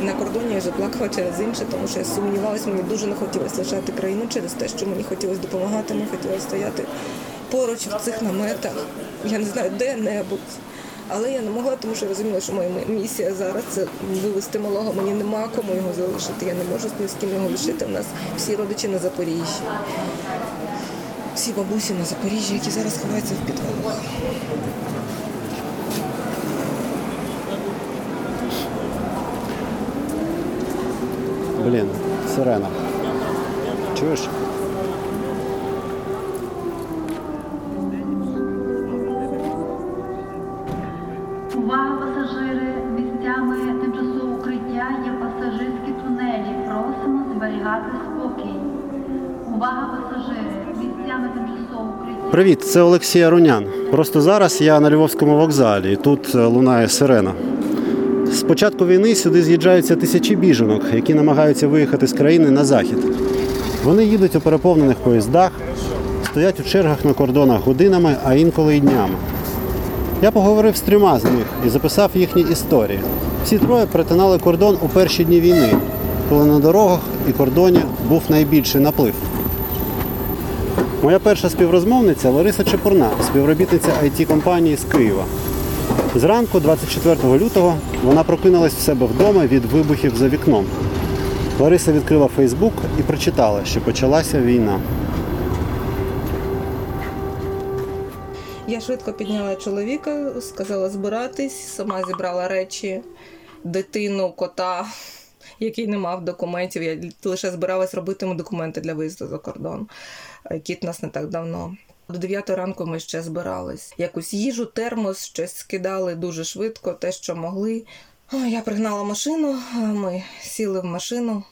На кордоні я вже плакала через інше, тому що я сумнівалася, мені дуже не хотілося лишати країну через те, що мені хотілося допомагати, мені хотілося стояти поруч в цих наметах. Я не знаю, де-небудь. Але я не могла, тому що я розуміла, що моя місія зараз це вивезти малого. Мені нема кому його залишити. Я не можу ні з ким його лишити. У нас всі родичі на Запоріжжі. Всі бабусі на Запоріжжі, які зараз ховаються в підвалах. Блін, сирена. Чуєш? Увага, пасажири! Місцями тимчасового укриття є пасажирські тунелі. Просимо зберігати спокій. Увага, пасажири! Місцями тимчасового укриття. Привіт, це Олексій Арунян. Просто зараз я на Львовському вокзалі і тут е, лунає сирена. З початку війни сюди з'їжджаються тисячі біженок, які намагаються виїхати з країни на захід. Вони їдуть у переповнених поїздах, стоять у чергах на кордонах годинами, а інколи й днями. Я поговорив з трьома з них і записав їхні історії. Всі троє перетинали кордон у перші дні війни, коли на дорогах і кордоні був найбільший наплив. Моя перша співрозмовниця Лариса Чепурна, співробітниця it компанії з Києва. Зранку, 24 лютого, вона прокинулась в себе вдома від вибухів за вікном. Лариса відкрила Фейсбук і прочитала, що почалася війна. Я швидко підняла чоловіка, сказала збиратись, сама зібрала речі, дитину, кота, який не мав документів. Я лише збиралась робити йому документи для виїзду за кордон. Кіт нас не так давно. До 9 ранку ми ще збирались. Якусь їжу, термос, щось скидали дуже швидко, те, що могли. Я пригнала машину, ми сіли в машину,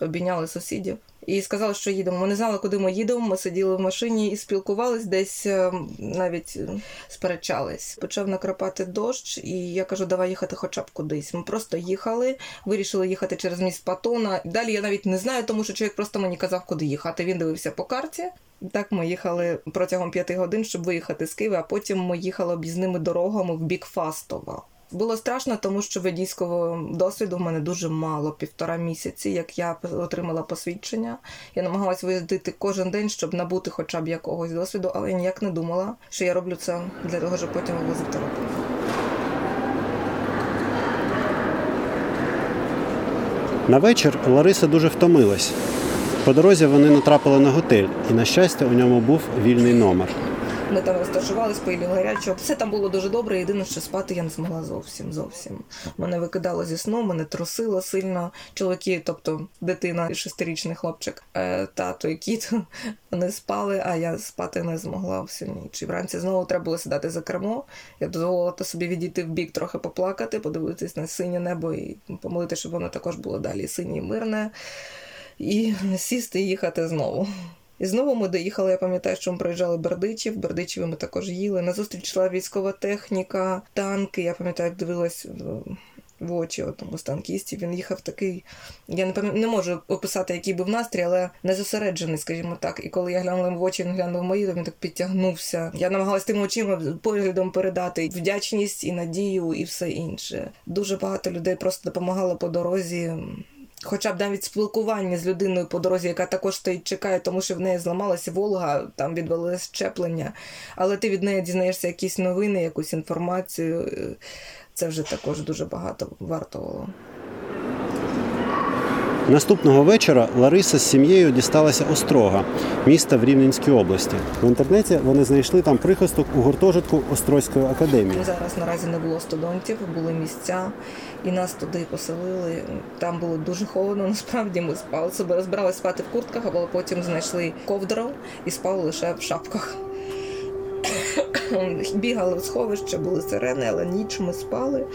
обійняли сусідів. І сказали, що їдемо. Ми не знали, куди ми їдемо. Ми сиділи в машині і спілкувались, десь е, навіть е, сперечались. Почав накрапати дощ, і я кажу, давай їхати хоча б кудись. Ми просто їхали, вирішили їхати через міст Патона. Далі я навіть не знаю, тому що чоловік просто мені казав, куди їхати. Він дивився по карті. Так ми їхали протягом п'яти годин, щоб виїхати з Києва, а потім ми їхали об'їзними дорогами в бік Фастова. Було страшно, тому що водійського досвіду в мене дуже мало півтора місяці, як я отримала посвідчення. Я намагалась виїздити кожен день, щоб набути хоча б якогось досвіду, але я ніяк не думала, що я роблю це для того, щоб потім вивозити роботу. На вечір Лариса дуже втомилась. По дорозі вони натрапили на готель, і, на щастя, у ньому був вільний номер. Ми там розташувались, поїли гарячого. Все там було дуже добре. Єдине, що спати я не змогла зовсім. Зовсім мене викидало зі сну, мене трусило сильно. Чоловіки, тобто дитина, шестирічний хлопчик, е, тато і кіт, вони спали, а я спати не змогла всю ніч. І вранці знову треба було сідати за кермо. Я дозволила собі відійти в бік, трохи поплакати, подивитись на синє небо і помолити, щоб воно також було далі синє і мирне. І сісти і їхати знову. І знову ми доїхали. Я пам'ятаю, що ми проїжджали Бердичів. Бердичеві ми також їли. Назустріч йшла військова техніка, танки. Я пам'ятаю, як дивилась в- очі одному з танкістів. Він їхав такий. Я не пам'ятаю, не можу описати, який був настрій, але не зосереджений, скажімо так. І коли я глянула в очі, він глянув мої, то він так підтягнувся. Я намагалась тим очима поглядом передати вдячність і надію, і все інше. Дуже багато людей просто допомагало по дорозі. Хоча б навіть спілкування з людиною по дорозі, яка також стоїть, чекає, тому що в неї зламалася Волга, там відвалилось щеплення. Але ти від неї дізнаєшся якісь новини, якусь інформацію. Це вже також дуже багато вартувало. Наступного вечора Лариса з сім'єю дісталася Острога, міста в Рівненській області. В інтернеті вони знайшли там прихисток у гуртожитку Острозької академії. Зараз наразі не було студентів, були місця, і нас туди поселили. Там було дуже холодно. Насправді ми спали себе збиралися спати в куртках, але потім знайшли ковдру і спали лише в шапках. Бігали в сховище, були сирени, але ніч ми спали.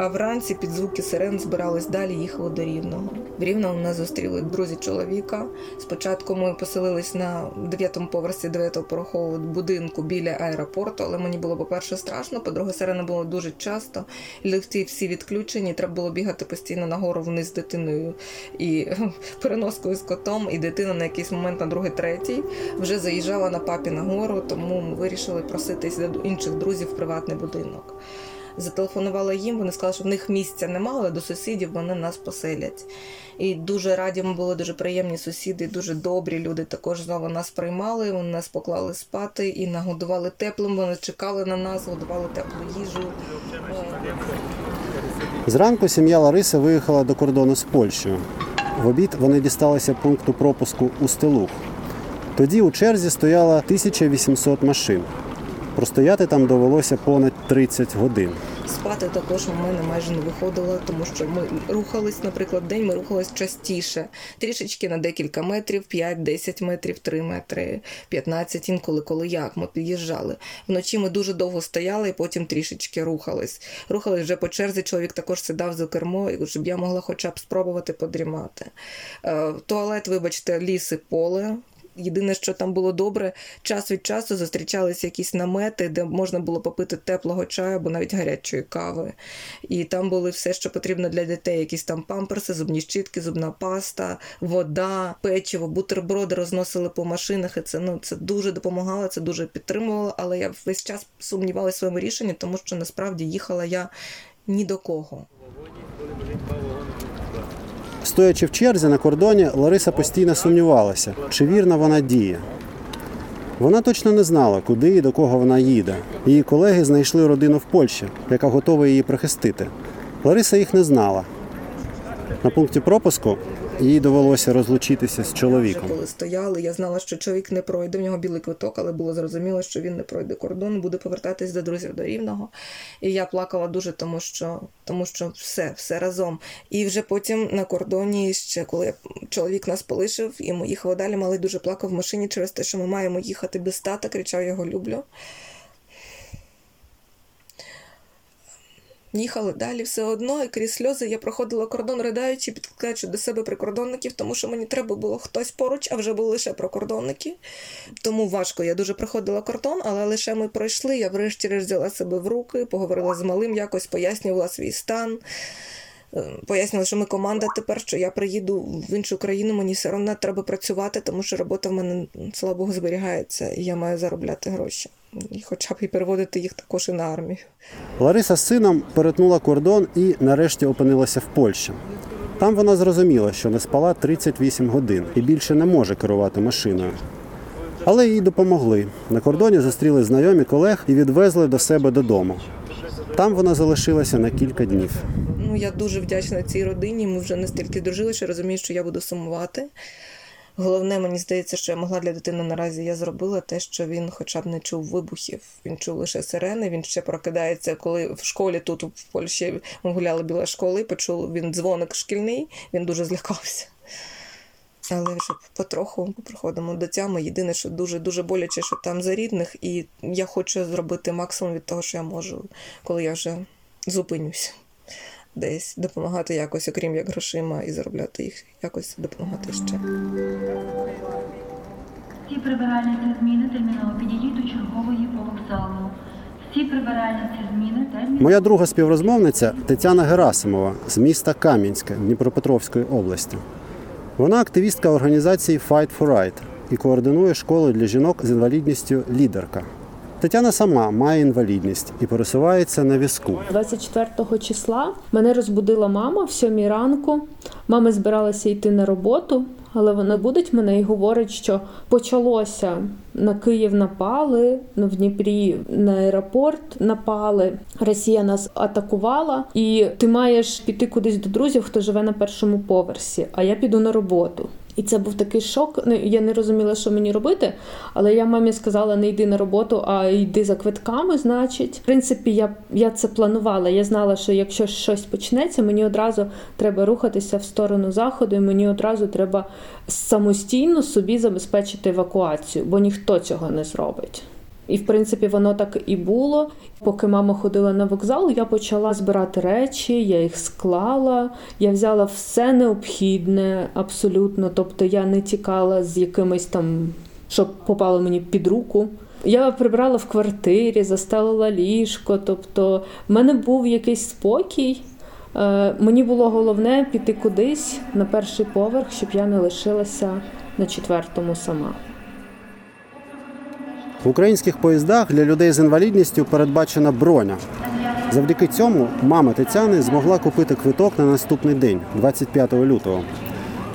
А вранці під звуки сирен збирались далі, їхали до Рівного. В Рівному нас зустріли друзі чоловіка. Спочатку ми поселились на дев'ятому поверсі дев'ятого порохового будинку біля аеропорту, але мені було, по-перше, страшно, по-друге, сирени було дуже часто. Ліфти всі відключені, треба було бігати постійно нагору вниз з дитиною і переноскою з котом, і дитина на якийсь момент на другий, третій вже заїжджала на папі на гору, тому ми вирішили проситись до інших друзів в приватний будинок. Зателефонувала їм, вони сказали, що в них місця немає, але до сусідів вони нас поселять. І дуже раді ми були, дуже приємні сусіди, дуже добрі люди. Також знову нас приймали, вони нас поклали спати і нагодували теплим. Вони чекали на нас, годували теплу їжу. Е, Зранку сім'я Лариси виїхала до кордону з Польщею. В обід вони дісталися пункту пропуску у Стелух. Тоді у черзі стояло 1800 машин. Простояти там довелося понад 30 годин. Спати також у мене майже не виходило, тому що ми рухались, наприклад, день ми рухались частіше, трішечки на декілька метрів, 5-10 метрів, 3 метри, 15, інколи коли як ми під'їжджали. Вночі ми дуже довго стояли і потім трішечки рухались. Рухались вже по черзі. Чоловік також сідав за кермо, щоб я могла хоча б спробувати подрімати. Е, Туалет, вибачте, ліс і поле. Єдине, що там було добре, час від часу зустрічалися якісь намети, де можна було попити теплого чаю або навіть гарячої кави. І там були все, що потрібно для дітей: якісь там памперси, зубні щітки, зубна паста, вода, печиво, бутерброди розносили по машинах. І це ну це дуже допомагало, це дуже підтримувало. Але я весь час сумнівалася в своєму рішенні, тому що насправді їхала я ні до кого. Стоячи в черзі на кордоні, Лариса постійно сумнівалася, чи вірно вона діє. Вона точно не знала, куди і до кого вона їде. Її колеги знайшли родину в Польщі, яка готова її прихистити. Лариса їх не знала. На пункті пропуску їй довелося розлучитися з чоловіком. Коли стояли, я знала, що чоловік не пройде. В нього білий квиток, але було зрозуміло, що він не пройде кордон, буде повертатись до друзів до рівного. І я плакала дуже, тому що тому що все, все разом. І вже потім на кордоні, ще коли чоловік нас полишив, і ми їхали далі, малий дуже плакав в машині через те, що ми маємо їхати без тата, кричав, його люблю. Їхали далі все одно, і крізь сльози я проходила кордон, ridaючи, підкликаючи до себе прикордонників, тому що мені треба було хтось поруч, а вже були лише прикордонники. Тому важко. Я дуже проходила кордон, але лише ми пройшли. Я врешті-решт взяла себе в руки, поговорила з малим, якось пояснювала свій стан. Е, Пояснювала, що ми команда тепер, що я приїду в іншу країну, мені все одно треба працювати, тому що робота в мене, слава Богу, зберігається, і я маю заробляти гроші. І хоча б і переводити їх також і на армію. Лариса з сином перетнула кордон і нарешті опинилася в Польщі. Там вона зрозуміла, що не спала 38 годин і більше не може керувати машиною. Але їй допомогли. На кордоні зустріли знайомі колег і відвезли до себе додому. Там вона залишилася на кілька днів. Ну, я дуже вдячна цій родині. Ми вже настільки дружили, що розумію, що я буду сумувати. Головне, мені здається, що я могла для дитини наразі я зробила те, що він хоча б не чув вибухів. Він чув лише сирени. Він ще прокидається, коли в школі тут в Польщі ми гуляли біля школи, почув він дзвоник шкільний, він дуже злякався. Але вже потроху приходимо до тями. Єдине, що дуже дуже боляче, що там за рідних, і я хочу зробити максимум від того, що я можу, коли я вже зупинюся. Десь допомагати якось, окрім як грошима, і заробляти їх, якось допомагати ще. Всі прибиральниці зміни терміново підійдіть до чергової по вокзалу. Всі прибиральниці зміни терміново. Моя друга співрозмовниця Тетяна Герасимова з міста Кам'янське Дніпропетровської області. Вона активістка організації Fight for Right і координує школу для жінок з інвалідністю Лідерка. Тетяна сама має інвалідність і пересувається на візку. 24 числа мене розбудила мама в сьомій ранку. Мама збиралася йти на роботу, але вона будить мене і говорить, що почалося на Київ напали, ну, в Дніпрі на аеропорт напали. Росія нас атакувала, і ти маєш піти кудись до друзів, хто живе на першому поверсі, а я піду на роботу. І це був такий шок. Ну я не розуміла, що мені робити. Але я мамі сказала: не йди на роботу, а йди за квитками. Значить, в принципі, я, я це планувала. Я знала, що якщо щось почнеться, мені одразу треба рухатися в сторону заходу, і мені одразу треба самостійно собі забезпечити евакуацію, бо ніхто цього не зробить. І в принципі воно так і було. Поки мама ходила на вокзал, я почала збирати речі, я їх склала. Я взяла все необхідне абсолютно. Тобто я не тікала з якимись там, щоб попало мені під руку. Я прибрала в квартирі, застелила ліжко. Тобто, в мене був якийсь спокій. Е, Мені було головне піти кудись на перший поверх, щоб я не лишилася на четвертому сама. В українських поїздах для людей з інвалідністю передбачена броня. Завдяки цьому мама Тетяни змогла купити квиток на наступний день, 25 лютого.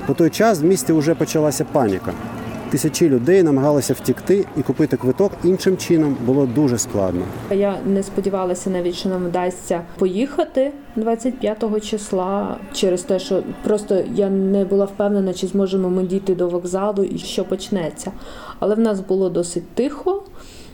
У той час в місті вже почалася паніка. Тисячі людей намагалися втікти і купити квиток іншим чином було дуже складно. Я не сподівалася навіть, що нам вдасться поїхати 25-го числа через те, що просто я не була впевнена, чи зможемо ми дійти до вокзалу і що почнеться. Але в нас було досить тихо.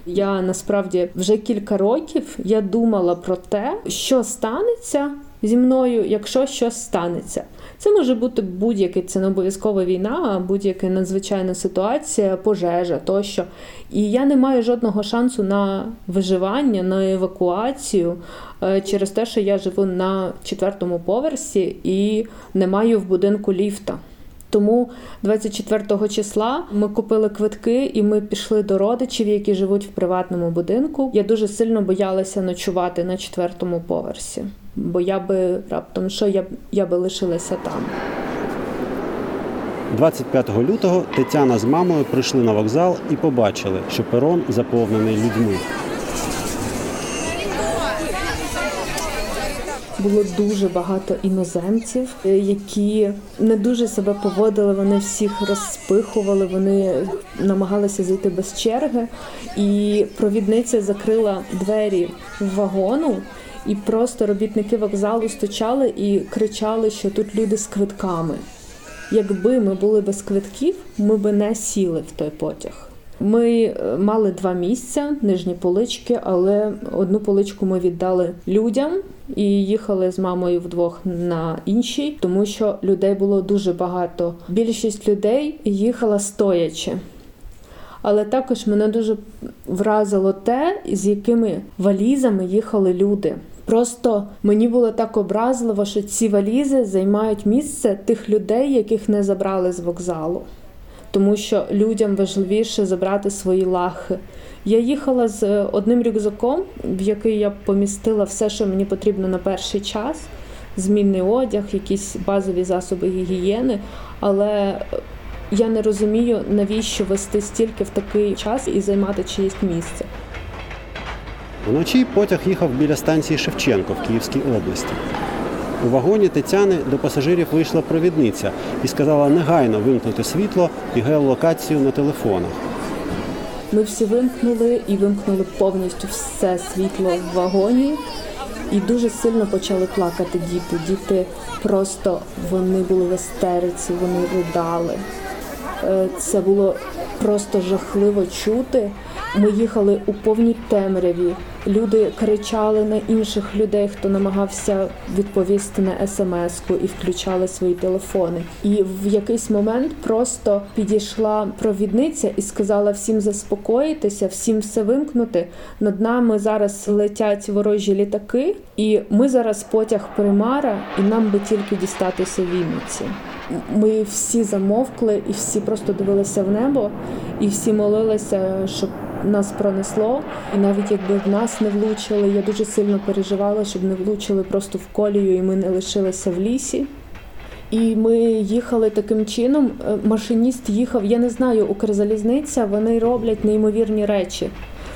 Я насправді вже кілька років я думала про те, що станеться зі мною, якщо щось станеться. Це може бути будь-який, це не обов'язкова війна, будь-яка надзвичайна ситуація, пожежа тощо. І я не маю жодного шансу на виживання, на евакуацію е, через те, що я живу на четвертому поверсі і не маю в будинку ліфта. Тому 24 числа ми купили квитки і ми пішли до родичів, які живуть в приватному будинку. Я дуже сильно боялася ночувати на четвертому поверсі, бо я би раптом що я, я би лишилася там. 25 лютого Тетяна з мамою прийшли на вокзал і побачили, що перон заповнений людьми. Було дуже багато іноземців, е, які не дуже себе поводили. Вони всіх розпихували, вони намагалися зайти без черги. І провідниця закрила двері вагону, і просто робітники вокзалу стучали і кричали, що тут люди з квитками. Якби ми були без квитків, ми би не сіли в той потяг. Ми е, мали два місця, нижні полички, але одну поличку ми віддали людям і їхали з мамою вдвох на іншій, тому що людей було дуже багато. Більшість людей їхала стоячи. Але також мене дуже вразило те, з якими валізами їхали люди. Просто мені було так образливо, що ці валізи займають місце тих людей, яких не забрали з вокзалу. Тому що людям важливіше забрати свої лахи. Я їхала з е, одним рюкзаком, в який я помістила все, що мені потрібно на перший час: змінний одяг, якісь базові засоби гігієни. Але е, я не розумію, навіщо вести стільки в такий час і займати чиєсь місце. Вночі потяг їхав біля станції Шевченко в Київській області. У вагоні Тетяни до пасажирів вийшла провідниця і сказала негайно вимкнути світло і геолокацію на телефонах. Ми всі вимкнули і вимкнули повністю все світло в вагоні. І дуже сильно почали плакати діти. Діти просто вони були в естериці, вони ридали. Е, Це було просто жахливо чути. Ми їхали у повній темряві. Люди кричали на інших людей, хто намагався відповісти на смс-ку і включали свої телефони. І в якийсь момент просто підійшла провідниця і сказала всім заспокоїтися, всім все вимкнути. Над нами зараз летять ворожі літаки, і ми зараз потяг примара, і нам би тільки дістатися Вінниці. Ми всі замовкли і всі просто дивилися в небо, і всі молилися, щоб нас пронесло. І навіть якби в нас не влучили, я дуже сильно переживала, щоб не влучили просто в колію, і ми не лишилися в лісі. І ми їхали таким чином. Е, Машиніст їхав. Я не знаю, Укрзалізниця вони роблять неймовірні речі.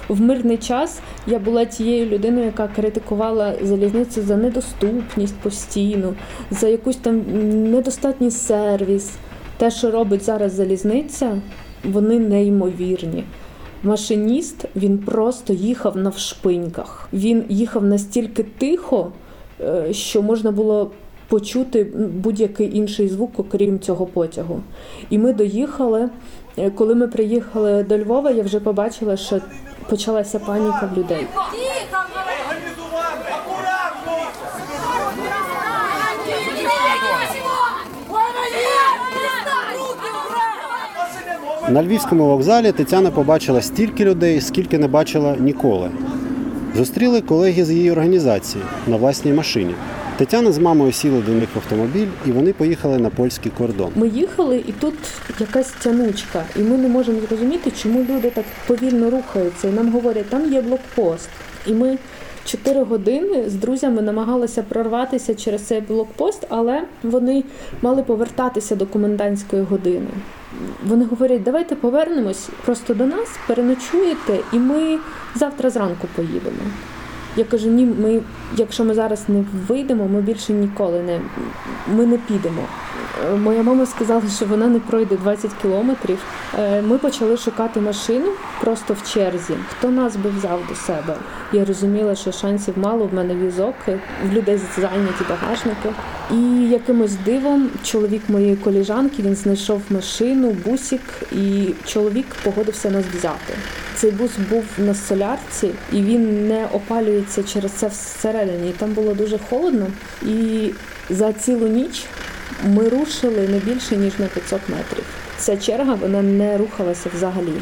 В мирний час я була тією людиною, яка критикувала залізницю за недоступність постійно, за якусь там недостатній сервіс. Те, що робить зараз залізниця, вони неймовірні. Машиніст він просто їхав на вшпиньках. Він їхав настільки тихо, е, що можна було почути будь-який інший звук, окрім цього потягу. І ми доїхали. Е, Коли ми приїхали до Львова, я вже побачила, що почалася паніка в людей. Організувати! На львівському вокзалі Тетяна побачила стільки людей, скільки не бачила ніколи. Зустріли колеги з її організації на власній машині. Тетяна з мамою сіли до них в автомобіль і вони поїхали на польський кордон. Ми їхали, і тут якась тянучка, і ми не можемо зрозуміти, чому люди так повільно рухаються. І нам говорять, там є блокпост. І ми чотири години з друзями намагалися прорватися через цей блокпост, але вони мали повертатися до комендантської години. Вони говорять, давайте повернемось просто до нас, переночуєте, і ми завтра зранку поїдемо. Я кажу: ні, ми, якщо ми зараз не вийдемо, ми більше ніколи не ми не підемо. Е, Моя мама сказала, що вона не пройде 20 кілометрів. Е, Ми почали шукати машину просто в черзі. Хто нас би взяв до себе? Я розуміла, що шансів мало. В мене візок, е, в людей зайняті багажники. І якимось дивом чоловік моєї коліжанки він знайшов машину, бусик, і чоловік погодився нас взяти. Цей бус був на солярці, і він не опалюється через це всередині. І Там було дуже холодно. І за цілу ніч ми рушили не більше ніж на 500 метрів. Ця черга вона не рухалася взагалі.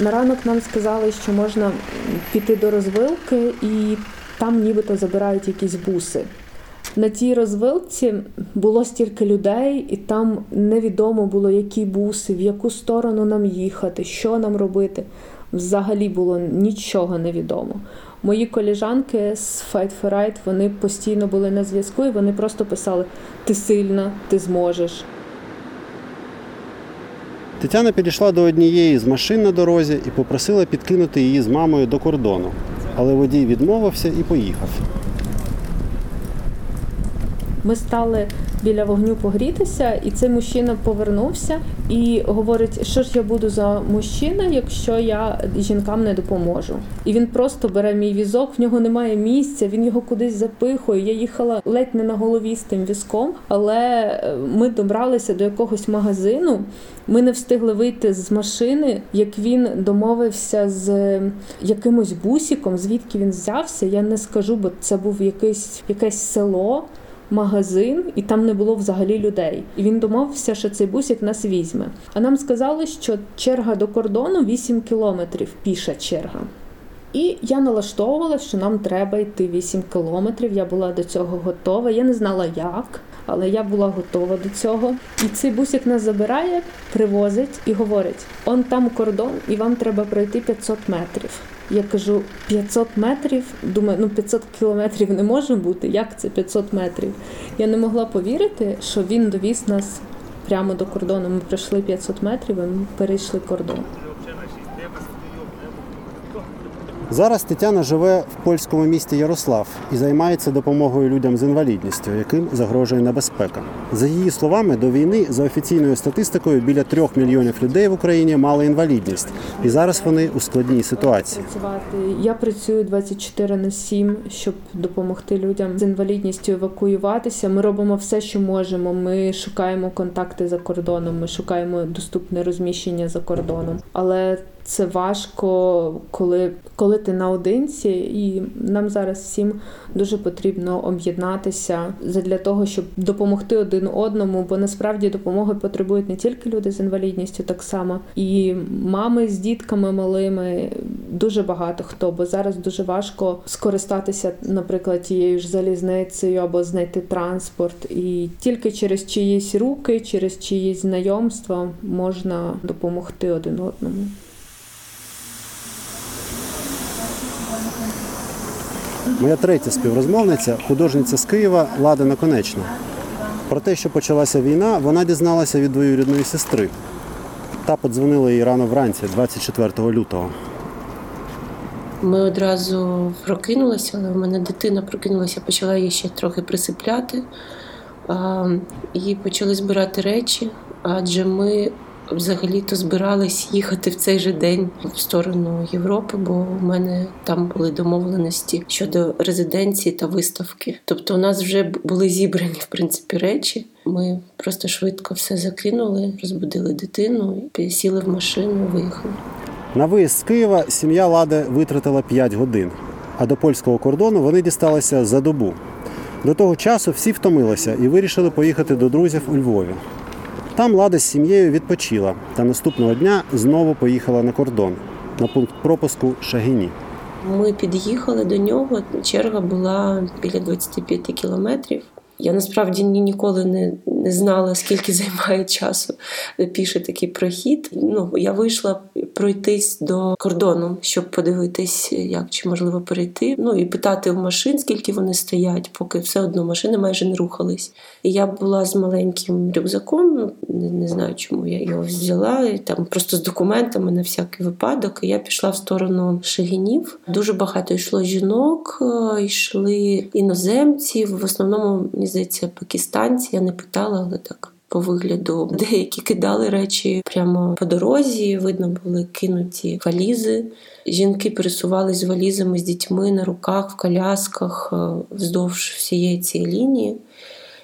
На ранок нам сказали, що можна піти до розвилки, і там нібито забирають якісь буси. На тій розвилці було стільки людей, і там невідомо було, які буси, в яку сторону нам їхати, що нам робити. Взагалі було нічого невідомо. Мої коліжанки з Fight for Right, вони постійно були на зв'язку, і вони просто писали: Ти сильна, ти зможеш. Тетяна підійшла до однієї з машин на дорозі і попросила підкинути її з мамою до кордону. Але водій відмовився і поїхав. Ми стали біля вогню погрітися, і цей мужчина повернувся і говорить, що ж я буду за мужчина, якщо я жінкам не допоможу. І він просто бере мій візок, в нього немає місця, він його кудись запихує. Я їхала ледь не на голові з тим візком, але е, ми добралися до якогось магазину. Ми не встигли вийти з машини, як він домовився з якимось бусіком, звідки він взявся. Я не скажу, бо це був якийсь якесь село магазин, і там не було взагалі людей. І він домовився, що цей бусик нас візьме. А нам сказали, що черга до кордону 8 кілометрів, піша черга. І я налаштовувала, що нам треба йти 8 кілометрів. Я була до цього готова. Я не знала як, але я була готова до цього. І цей бусик нас забирає, привозить і говорить: он там кордон, і вам треба пройти 500 метрів. Я кажу, 500 метрів. Думаю, ну 500 кілометрів не може бути. Як це 500 метрів? Я не могла повірити, що він довіз нас прямо до кордону. Ми пройшли 500 метрів, і ми перейшли кордон. Зараз Тетяна живе в польському місті Ярослав і займається допомогою людям з інвалідністю, яким загрожує небезпека. За її словами, до війни за офіційною статистикою біля трьох мільйонів людей в Україні мали інвалідність, і зараз вони у складній ситуації. Я працюю 24 на 7, щоб допомогти людям з інвалідністю евакуюватися. Ми робимо все, що можемо. Ми шукаємо контакти за кордоном, ми шукаємо доступне розміщення за кордоном. Але це важко, коли, коли ти наодинці, і нам зараз всім дуже потрібно об'єднатися для того, щоб допомогти один одному, бо насправді допомоги потребують не тільки люди з інвалідністю, так само і мами з дітками малими. Дуже багато хто, бо зараз дуже важко скористатися, наприклад, тією ж залізницею або знайти транспорт. І тільки через чиїсь руки, через чиїсь знайомства можна допомогти один одному. Моя третя співрозмовниця, художниця з Києва Лада Наконечна. Про те, що почалася війна, вона дізналася від двоюрідної сестри. Та подзвонила їй рано вранці, 24 лютого. Ми одразу прокинулися, але в мене дитина прокинулася, почала її ще трохи присипляти і почали збирати речі, адже ми взагалі-то збирались їхати в цей же день в сторону Європи, бо у мене там були домовленості щодо резиденції та виставки. Тобто, у нас вже були зібрані в принципі речі. Ми просто швидко все закинули, розбудили дитину, сіли в машину, виїхали. На виїзд з Києва сім'я Лади витратила 5 годин, а до польського кордону вони дісталися за добу. До того часу всі втомилися і вирішили поїхати до друзів у Львові. Там Лада з сім'єю відпочила та наступного дня знову поїхала на кордон на пункт пропуску Шагині. Ми під'їхали до нього. Черга була біля 25 кілометрів. Я насправді ні ніколи не, не знала, скільки займає часу піше такий прохід. Ну, я вийшла пройтись до кордону, щоб подивитись, як чи можливо перейти. Ну і питати в машин, скільки вони стоять, поки все одно машини майже не рухались. І я була з маленьким рюкзаком, ну, не, не знаю, чому я його взяла, і там просто з документами на всякий випадок. І я пішла в сторону Шегинів. Дуже багато йшло жінок, е, йшли іноземці. В основному, здається, пакистанці. Я не питала, але так. По вигляду деякі кидали речі прямо по дорозі. Видно були кинуті валізи. Жінки пересувались з валізами з дітьми на руках, в колясках е, вздовж всієї цієї лінії.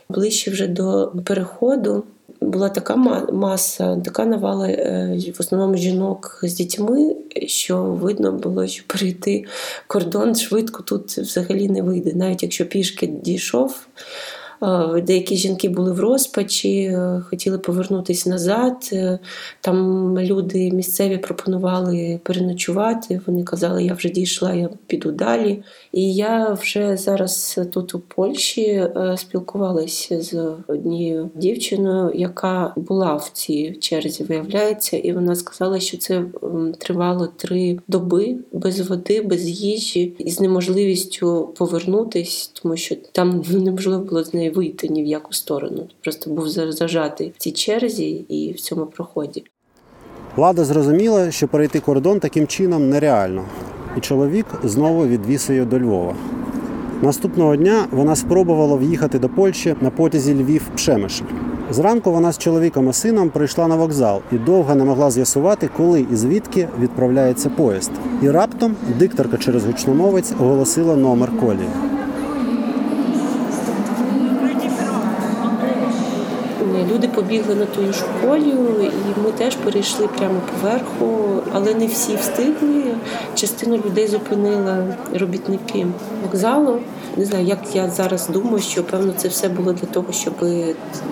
Ближче вже до переходу була така маса, така навала е, в основному жінок з дітьми, що видно було, що перейти кордон швидко тут взагалі не вийде. Навіть якщо пішки дійшов. Е, Деякі жінки були в розпачі, е, хотіли повернутися назад. Е, Там люди місцеві пропонували переночувати. Вони казали, я вже дійшла, я піду далі. І я вже зараз тут у Польщі спілкувалася з однією дівчиною, яка була в цій черзі, виявляється, і вона сказала, що це тривало три доби без води, без їжі, і з неможливістю повернутись, тому що там неможливо було з неї вийти ні в яку сторону. Просто був за- зажатий в цій черзі і в цьому проході. Лада зрозуміла, що перейти кордон таким чином нереально, і чоловік знову відвіз її до Львова. Наступного дня вона спробувала в'їхати до Польщі на потязі Львів Пшемишель. Зранку вона з чоловіком і сином прийшла на вокзал і довго не могла з'ясувати, коли і звідки відправляється поїзд. І раптом дикторка через гучномовець оголосила номер колії. Люди побігли на ту іншу колію, і ми теж перейшли прямо поверху, але не всі встигли. Частину людей зупинили робітники вокзалу. Не знаю, як я зараз думаю, що певно це все було для того, щоб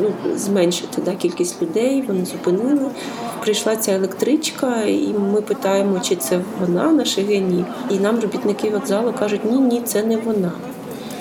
ну, зменшити да, кількість людей. Вони зупинили. Прийшла ця електричка, і ми питаємо, чи це вона на Шегині. І нам робітники вокзалу кажуть, ні, ні, це не вона.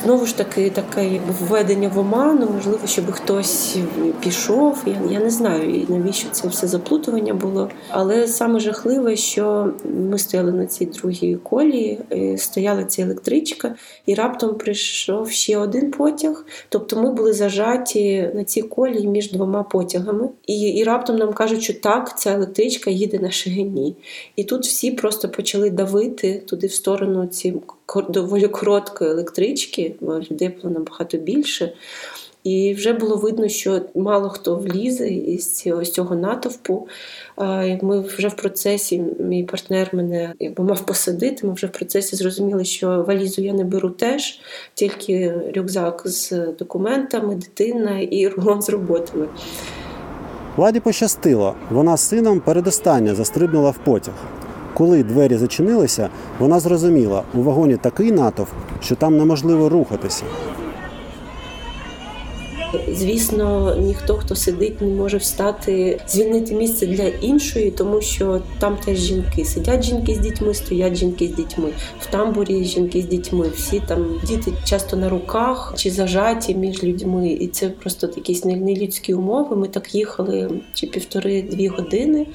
Знову ж таки, таке якби введення в оману, можливо, щоб хтось пішов. Я, я не знаю, і навіщо це все заплутування було. Але саме жахливе, що ми стояли на цій другій колії, е, стояла ця електричка, і раптом прийшов ще один потяг. Тобто ми були зажаті на цій колії між двома потягами. І, і раптом нам кажуть, що так, ця електричка їде на Шегині. І тут всі просто почали давити туди в сторону ці доволі короткої електрички, бо людей було набагато більше. І вже було видно, що мало хто влізе із цього, з цього натовпу. Ми вже в процесі, мій партнер мене якби мав посадити. Ми вже в процесі зрозуміли, що валізу я не беру теж, тільки рюкзак з документами, дитина і рулон з роботами. Ладі пощастило. Вона з сином передостання застрибнула в потяг. Коли двері зачинилися, вона зрозуміла, у вагоні такий натовп, що там неможливо рухатися. Звісно, ніхто, хто сидить, не може встати, звільнити місце для іншої, тому що там теж жінки. Сидять жінки з дітьми, стоять жінки з дітьми. В тамбурі жінки з дітьми. Всі там діти часто на руках чи зажаті між людьми. І це просто якісь не- нелюдські умови. Ми так їхали чи півтори-дві години.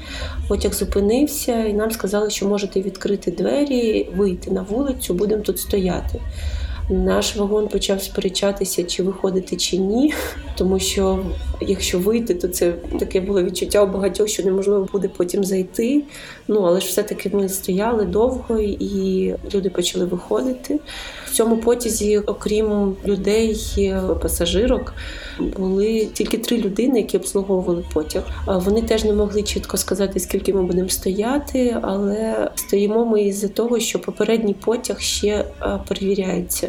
Потяг зупинився, і нам сказали, що можете відкрити двері, вийти на вулицю, будемо тут стояти. Наш вагон почав сперечатися, чи виходити чи ні, тому що якщо вийти, то це таке було відчуття у багатьох, що неможливо буде потім зайти. Ну але ж все-таки ми стояли довго, і люди почали виходити. В цьому потязі, окрім людей, пасажирок, були тільки три людини, які обслуговували потяг. Вони теж не могли чітко сказати, скільки ми будемо стояти, але стоїмо ми із-за того, що попередній потяг ще перевіряється.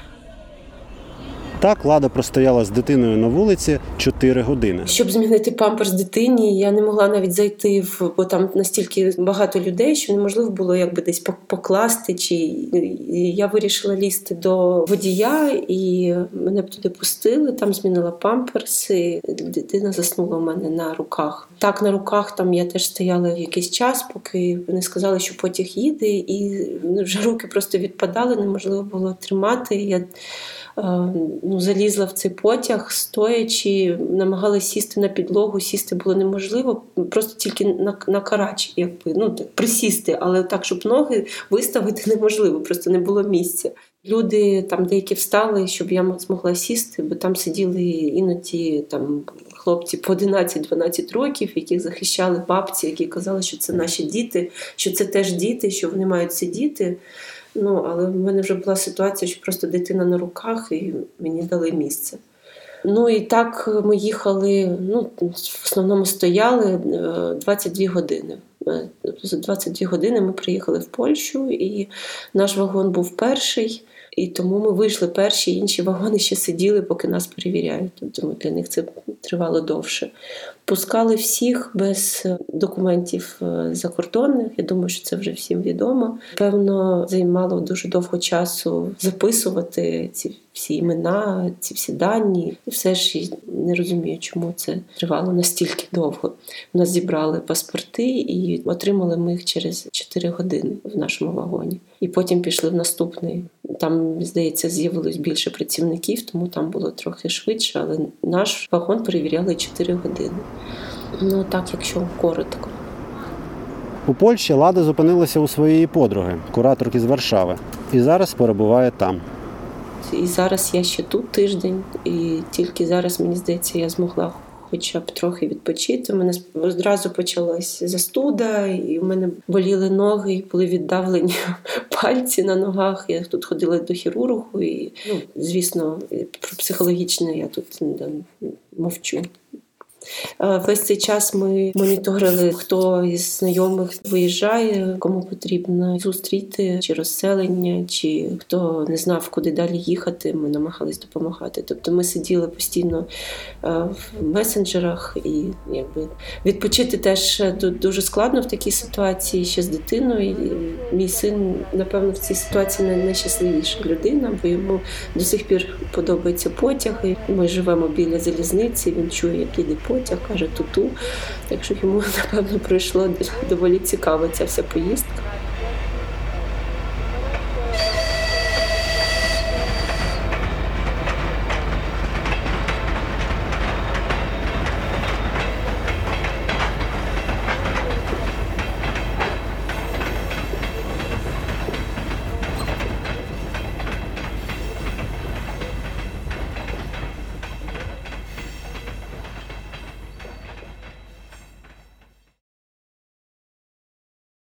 Так Лада простояла з дитиною на вулиці 4 години. Щоб змінити памперс дитині, я не могла навіть зайти в бо там настільки багато людей, що неможливо було якби десь покласти. Чи я вирішила лізти до водія, і мене б туди пустили. Там змінила памперс, і дитина заснула у мене на руках. Так, на руках там я теж стояла якийсь час, поки вони сказали, що потяг їде, і вже руки просто відпадали, неможливо було тримати. Я ну, залізла в цей потяг, стоячи, намагалась сісти на підлогу, сісти було неможливо, просто тільки на, на карач, якби ну присісти, але так, щоб ноги виставити неможливо, просто не було місця. Люди там деякі встали, щоб я змогла сісти, бо там сиділи іноді там хлопці по 11-12 років, яких захищали бабці, які казали, що це наші діти, що це теж діти, що вони мають сидіти. Ну, але в мене вже була ситуація, що просто дитина на руках, і мені дали місце. Ну і так ми їхали, ну, в основному стояли е, 22 години. Е, За 22 години ми приїхали в Польщу, і наш вагон був перший. І тому ми вийшли перші, інші вагони ще сиділи, поки нас перевіряють. Тому для них це тривало довше. Пускали всіх без е, документів е, закордонних. Я думаю, що це вже всім відомо. Певно, займало дуже довго часу записувати ці всі імена, ці всі дані. І все ж не розумію, чому це тривало настільки довго. У нас зібрали паспорти і отримали ми їх через 4 години в нашому вагоні. І потім пішли в наступний. Там, здається, з'явилось більше працівників, тому там було трохи швидше, але наш вагон перевіряли 4 години. Ну так, якщо коротко. У Польщі Лада зупинилася у своєї подруги, кураторки з Варшави, і зараз перебуває там. І зараз я ще тут тиждень, і тільки зараз, мені здається, я змогла хоча б трохи відпочити. У мене одразу почалась застуда, і в мене боліли ноги, і були віддавлені пальці на ногах. Я тут ходила до хірургу, і ну, звісно, про психологічне я тут мовчу. Е, Весь цей час ми моніторили, хто із знайомих виїжджає, кому потрібно зустріти чи розселення, чи хто не знав, куди далі їхати. Ми намагались допомагати. Тобто ми сиділи постійно е, в месенджерах, і якби відпочити теж ду- дуже складно в такій ситуації ще з дитиною. І Мій син, напевно, в цій ситуації най- найщасливіша людина, бо йому до сих пір подобаються потяги. Ми живемо біля залізниці. Він чує, як іде потяг, каже туту. Так що йому напевно пройшло доволі цікаво ця вся поїздка.